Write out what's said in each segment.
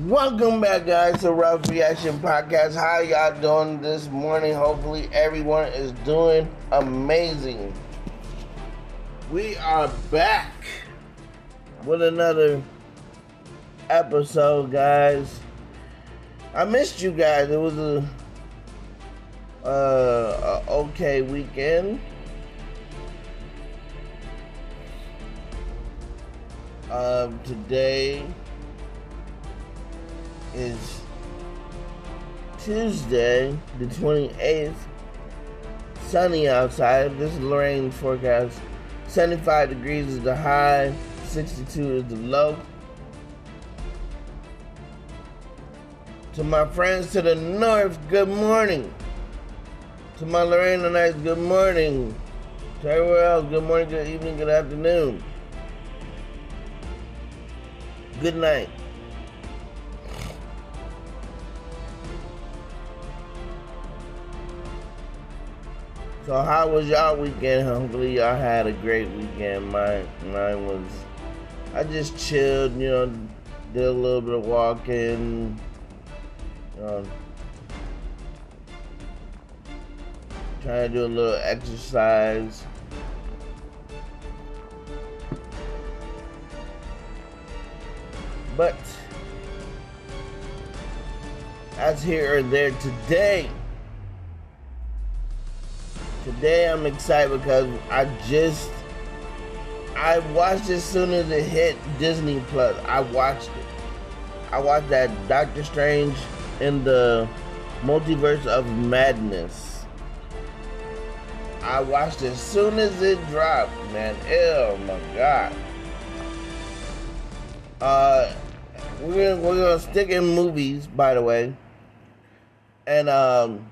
Welcome back, guys, to Ralph's Reaction Podcast. How y'all doing this morning? Hopefully, everyone is doing amazing. We are back with another episode, guys. I missed you guys. It was a, a okay weekend. Um, today is Tuesday, the 28th. Sunny outside. This is Lorraine's forecast. 75 degrees is the high, 62 is the low. To my friends to the north, good morning. To my Lorraine tonight, good morning. To everyone else, good morning, good evening, good afternoon. Good night. So how was y'all weekend? Hopefully y'all had a great weekend. Mine, mine was. I just chilled, you know, did a little bit of walking. Um, trying to do a little exercise. But as here or there today. Today I'm excited because I just I watched as soon as it hit Disney Plus. I watched it. I watched that Doctor Strange in the Multiverse of Madness. I watched as soon as it dropped, man. Oh my god. Uh we're gonna, we're gonna stick in movies, by the way. And um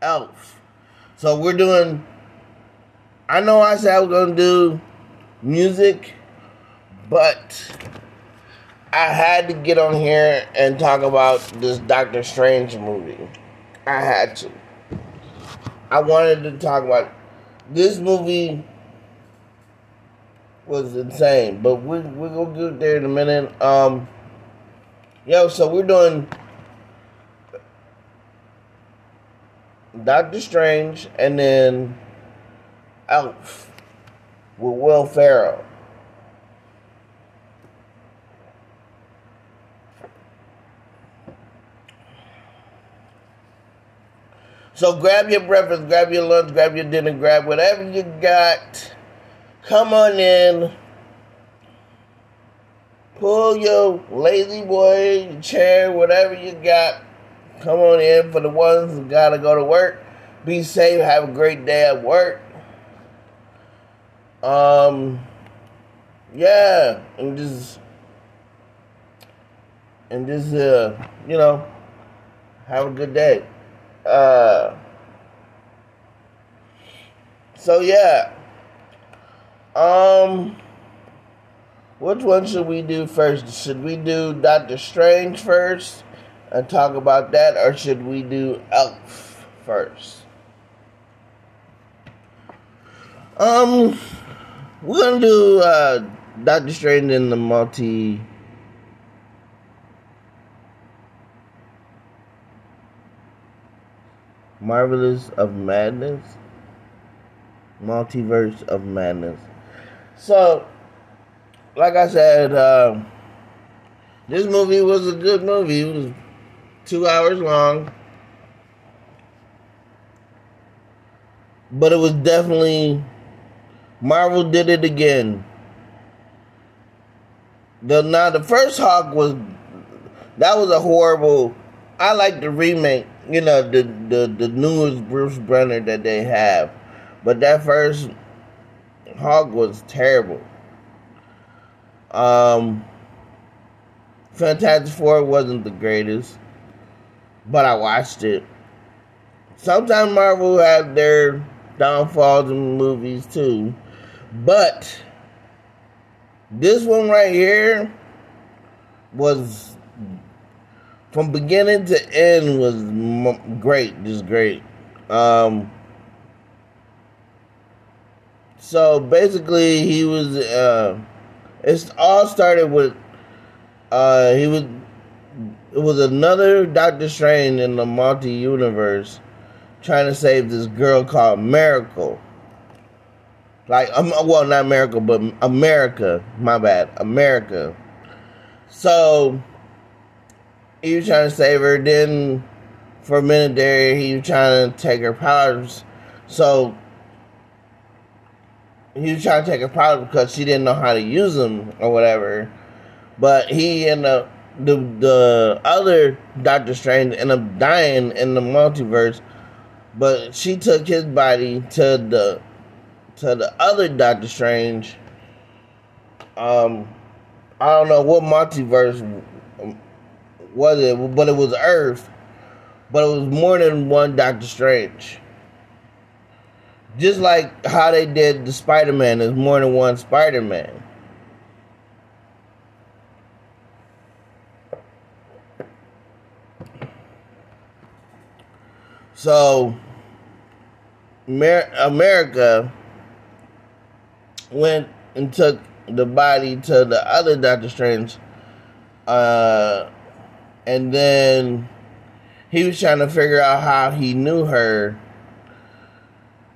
Elf. So we're doing. I know I said I was gonna do music, but I had to get on here and talk about this Doctor Strange movie. I had to. I wanted to talk about this movie was insane, but we we gonna get there in a minute. Um, yo, so we're doing Doctor Strange, and then Elf with Will Ferrell. So grab your breakfast, grab your lunch, grab your dinner, grab whatever you got. Come on in. Pull your lazy boy chair, whatever you got Come on in for the ones who gotta go to work. Be safe. Have a great day at work. Um, yeah, and just and just uh, you know, have a good day. Uh, so yeah. Um, which one should we do first? Should we do Doctor Strange first? And talk about that, or should we do Elf first? Um, we're gonna do uh, Doctor Strange in the multi. Marvelous of Madness, Multiverse of Madness. So, like I said, uh, this movie was a good movie. Two hours long. But it was definitely Marvel did it again. The now the first Hulk was that was a horrible. I like the remake, you know, the the the newest Bruce Banner that they have, but that first Hulk was terrible. Um, Fantastic Four wasn't the greatest but I watched it. Sometimes Marvel have their downfalls in movies too, but this one right here was from beginning to end was great, just great. Um, so basically, he was. Uh, it all started with uh, he was it was another Doctor Strange in the multi universe trying to save this girl called Miracle. Like, um, well, not Miracle, but America. My bad, America. So he was trying to save her. Then for a minute there, he was trying to take her powers. So he was trying to take her powers because she didn't know how to use them or whatever. But he ended up the the other Doctor Strange ended up dying in the multiverse, but she took his body to the to the other Doctor Strange. Um, I don't know what multiverse was it, but it was Earth, but it was more than one Doctor Strange. Just like how they did the Spider Man, there's more than one Spider Man. So, America went and took the body to the other Doctor Strange, uh, and then he was trying to figure out how he knew her.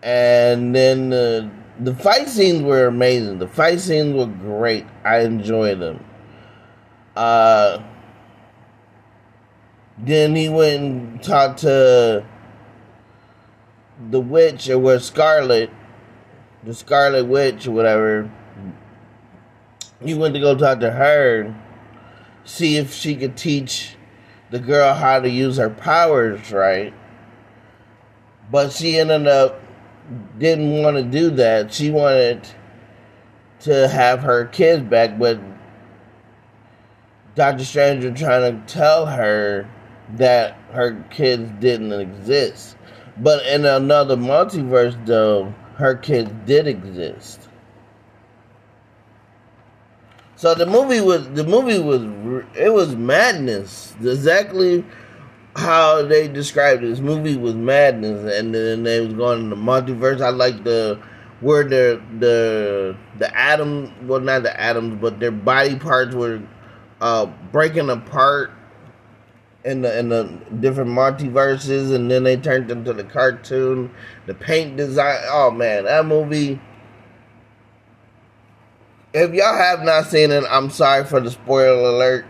And then the the fight scenes were amazing. The fight scenes were great. I enjoyed them. Uh, then he went and talked to the witch or where Scarlet, the Scarlet Witch or whatever, you went to go talk to her, see if she could teach the girl how to use her powers right. But she ended up didn't want to do that. She wanted to have her kids back, but Doctor Strange was trying to tell her that her kids didn't exist. But in another multiverse, though, her kids did exist. So the movie was the movie was it was madness. Exactly how they described this movie was madness, and then they was going in the multiverse. I like the where the the the atom well not the atoms but their body parts were uh breaking apart in the in the different multiverses, and then they turned into the cartoon, the paint design. Oh man, that movie. If y'all have not seen it, I'm sorry for the spoiler alert,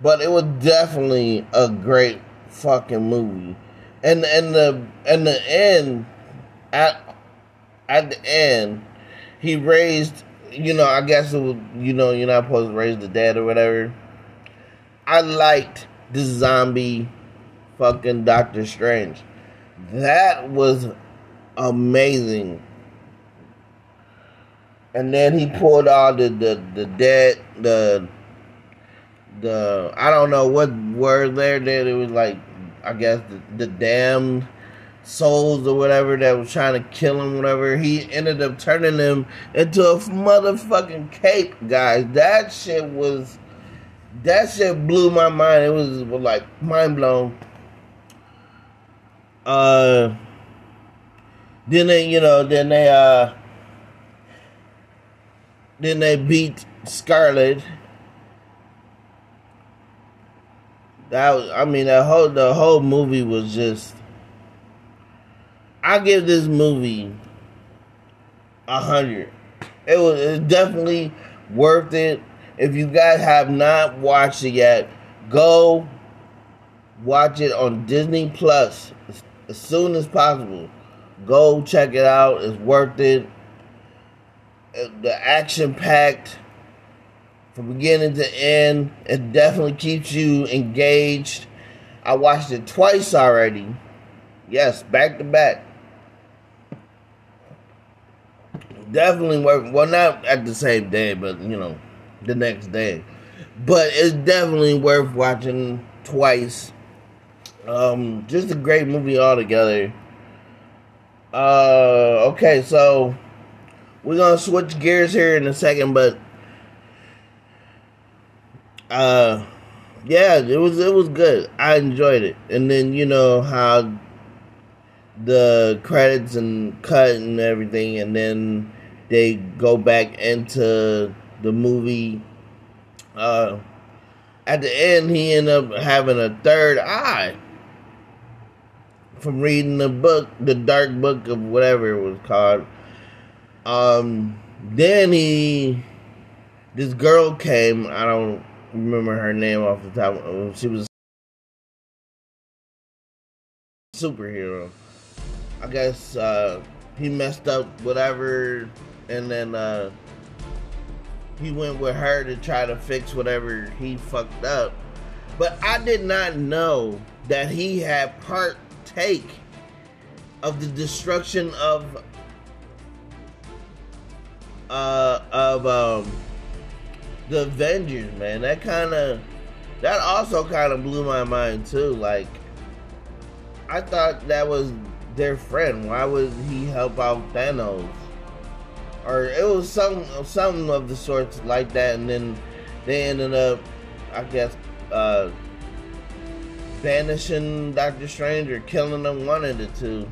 but it was definitely a great fucking movie. And and the and the end at at the end, he raised. You know, I guess it was. You know, you're not supposed to raise the dead or whatever. I liked this zombie fucking Doctor Strange. That was amazing. And then he pulled all the the, the dead the the I don't know what word there that it was like I guess the, the damned souls or whatever that was trying to kill him whatever he ended up turning them into a motherfucking cape guys that shit was that shit blew my mind. It was like mind blown. Uh, then they, you know, then they, uh, then they beat Scarlet. That was, I mean, that whole the whole movie was just. I give this movie a hundred. It was definitely worth it if you guys have not watched it yet, go watch it on Disney Plus as soon as possible. Go check it out. It's worth it. Uh, the action packed from beginning to end. It definitely keeps you engaged. I watched it twice already. Yes, back to back. Definitely worth. Well, not at the same day, but you know the next day. But it's definitely worth watching twice. Um, just a great movie altogether. Uh, okay, so we're gonna switch gears here in a second, but uh, yeah, it was it was good. I enjoyed it, and then you know how the credits and cut and everything, and then they go back into the movie uh, at the end, he ended up having a third eye from reading the book, the dark book of whatever it was called. Um, then he, this girl came. I don't remember her name off the top. She was a superhero. I guess uh, he messed up whatever, and then uh, he went with her to try to fix whatever he fucked up. But I did not know that he had partake of the destruction of uh of um the Avengers, man. That kind of that also kind of blew my mind too. Like I thought that was their friend. Why would he help out Thanos? Or it was some something of the sorts like that, and then they ended up, I guess, uh, banishing Doctor Strange or killing him. One of the two.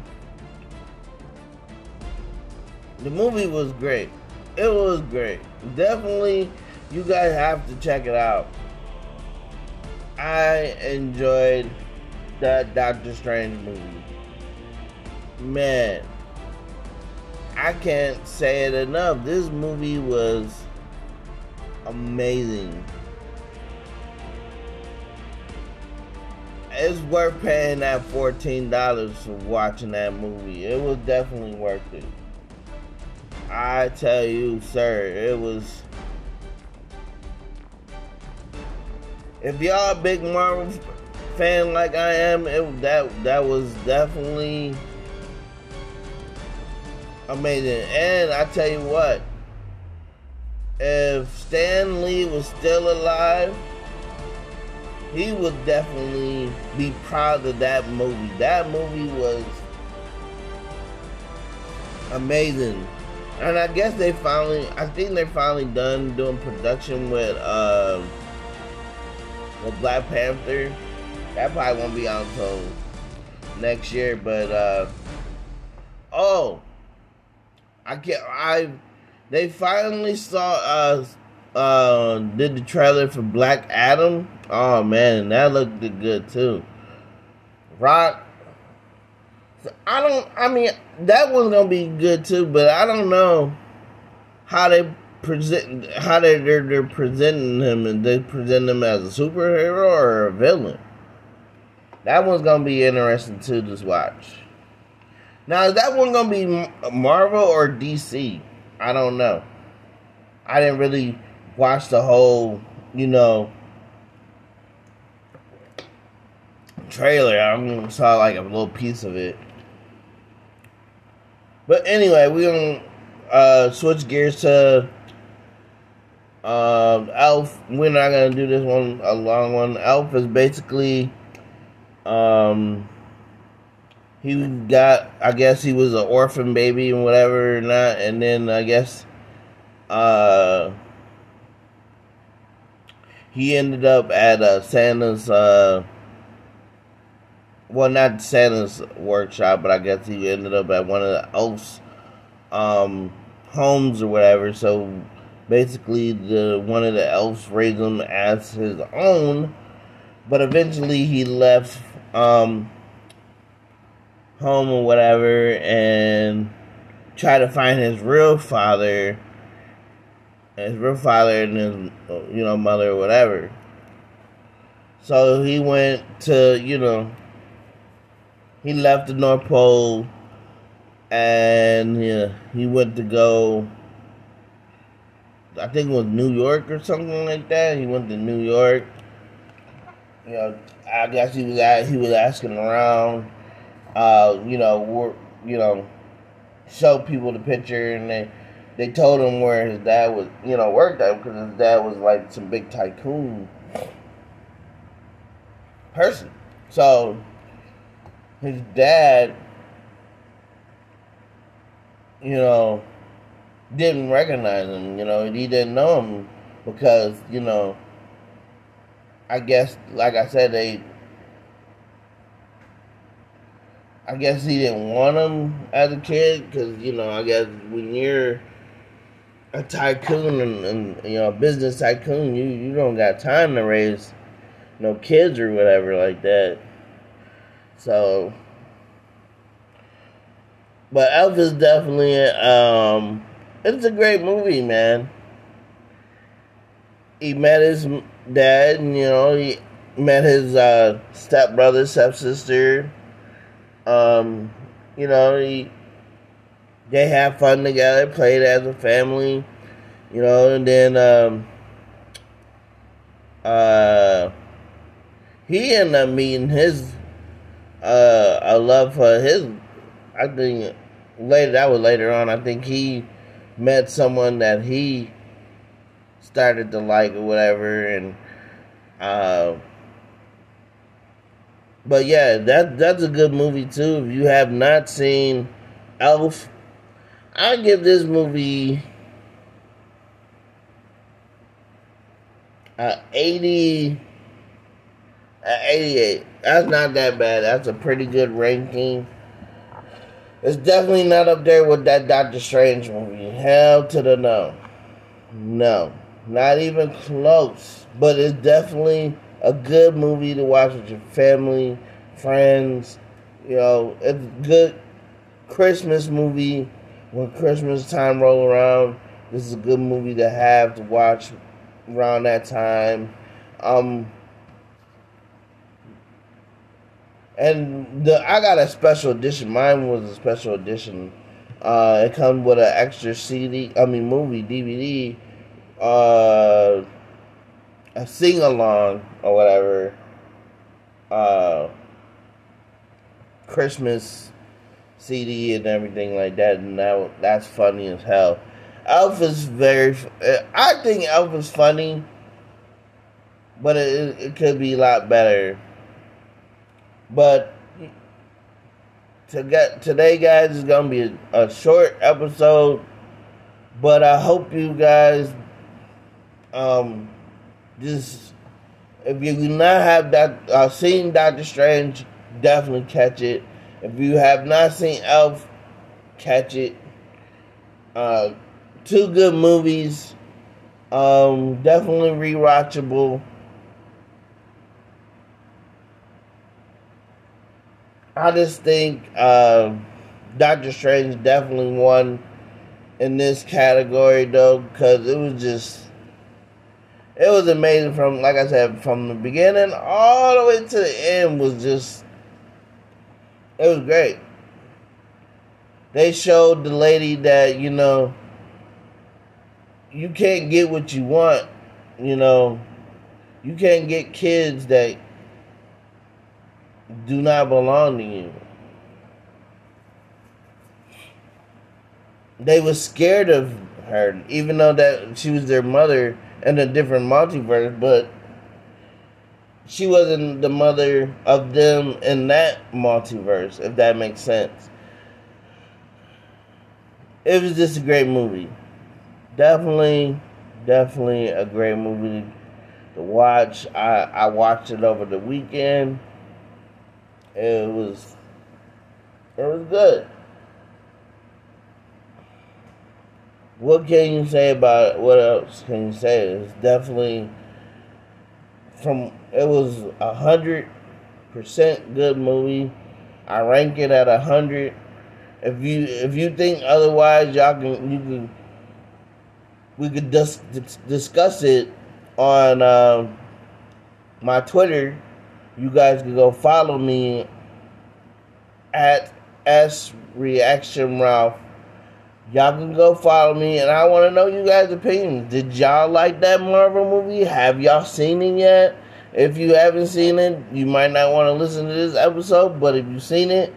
The movie was great. It was great. Definitely, you guys have to check it out. I enjoyed that Doctor Strange movie. Man, I can't say it enough. This movie was amazing. It's worth paying that $14 for watching that movie. It was definitely worth it. I tell you, sir, it was. If y'all a big Marvel fan like I am, it that that was definitely amazing. And I tell you what, if Stan Lee was still alive, he would definitely be proud of that movie. That movie was amazing. And I guess they finally, I think they're finally done doing production with, uh, with Black Panther. That probably won't be out until next year, but, uh, oh, I can't, I, they finally saw, uh, uh, did the trailer for Black Adam. Oh man, that looked good too. Rock I don't. I mean, that one's gonna be good too, but I don't know how they present how they they're, they're presenting him and they present him as a superhero or a villain. That one's gonna be interesting too Just watch. Now, is that one gonna be Marvel or DC? I don't know. I didn't really watch the whole, you know, trailer. I only saw like a little piece of it. But anyway, we're gonna uh, switch gears to uh, Elf. We're not gonna do this one a long one. Elf is basically um he got I guess he was an orphan baby and whatever not, and then I guess uh he ended up at uh, Santa's uh well, not Santa's workshop, but I guess he ended up at one of the elves' um, homes or whatever. So basically, the one of the elves raised him as his own, but eventually he left um, home or whatever and try to find his real father, his real father and his you know mother or whatever. So he went to you know he left the North Pole and yeah, he went to go I think it was New York or something like that. He went to New York. You know, I guess he was he was asking around, uh, you know, work, you know, show people the picture, and they they told him where his dad was, you know, worked at because his dad was like some big tycoon person. So his dad, you know, didn't recognize him. You know, he didn't know him because, you know, I guess, like I said, they, I guess he didn't want him as a kid because, you know, I guess when you're a tycoon and, and you know a business tycoon, you you don't got time to raise no kids or whatever like that. So, but Elf is definitely um, it's a great movie, man. He met his dad, and you know he met his uh, stepbrother, stepsister. Um, you know he they have fun together, played as a family, you know, and then um, uh, he ended up meeting his uh, a love for his. I think later that was later on. I think he met someone that he started to like or whatever, and uh, but yeah, that that's a good movie too. If you have not seen Elf I give this movie a 80, a 88. That's not that bad. That's a pretty good ranking. It's definitely not up there with that Doctor Strange movie. Hell to the no. No. Not even close. But it's definitely a good movie to watch with your family, friends. You know, a good Christmas movie when Christmas time roll around, this is a good movie to have to watch around that time. Um, and the I got a special edition. Mine was a special edition. Uh, it comes with an extra CD. I mean, movie DVD. Uh, a sing along or whatever. Uh, Christmas CD and everything like that, and that that's funny as hell. Elf is very. I think Elf is funny, but it, it could be a lot better. But to get today, guys, is gonna be a, a short episode. But I hope you guys, um, just if you do not have that uh, seen Doctor Strange, definitely catch it. If you have not seen Elf, catch it. Uh, two good movies. Um, definitely rewatchable. I just think uh, Doctor Strange definitely won in this category though, because it was just it was amazing from like I said from the beginning all the way to the end was just it was great. They showed the lady that, you know, you can't get what you want, you know. You can't get kids that do not belong to you. They were scared of her, even though that she was their mother in a different multiverse, but she wasn't the mother of them in that multiverse, if that makes sense. It was just a great movie. Definitely, definitely a great movie to watch. I, I watched it over the weekend. It was it was good. What can you say about it? What else can you say? It's definitely from it was a hundred percent good movie. I rank it at a hundred. If you if you think otherwise, y'all can you can we could dis- discuss it on uh, my Twitter. You guys can go follow me at S Reaction Ralph. Y'all can go follow me, and I want to know you guys' opinions. Did y'all like that Marvel movie? Have y'all seen it yet? If you haven't seen it, you might not want to listen to this episode, but if you've seen it,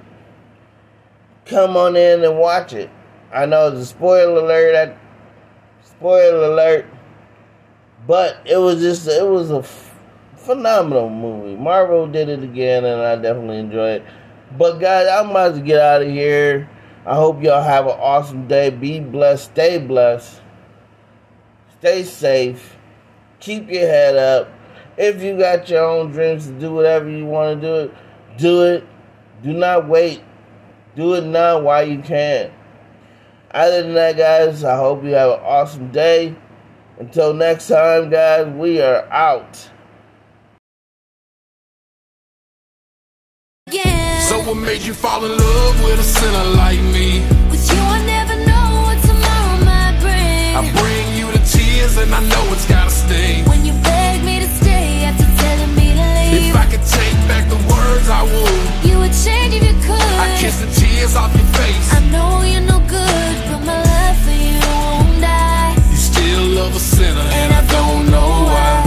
come on in and watch it. I know it's a spoiler alert. Spoiler alert. But it was just, it was a f- phenomenal movie. Marvel did it again, and I definitely enjoyed it. But guys, I'm about to get out of here. I hope y'all have an awesome day. Be blessed. Stay blessed. Stay safe. Keep your head up. If you got your own dreams to do whatever you want to do it, do it. Do not wait. Do it now while you can. Other than that, guys, I hope you have an awesome day. Until next time, guys, we are out. So what made you fall in love with a sinner like me? With you I never know what tomorrow might bring. I bring you to tears and I know it's gotta sting When you beg me to stay after telling me to leave. If I could take back the words I would. You would change if you could. I kiss the tears off your face. I know you're no good but my love for you won't die. You still love a sinner and, and I don't know why.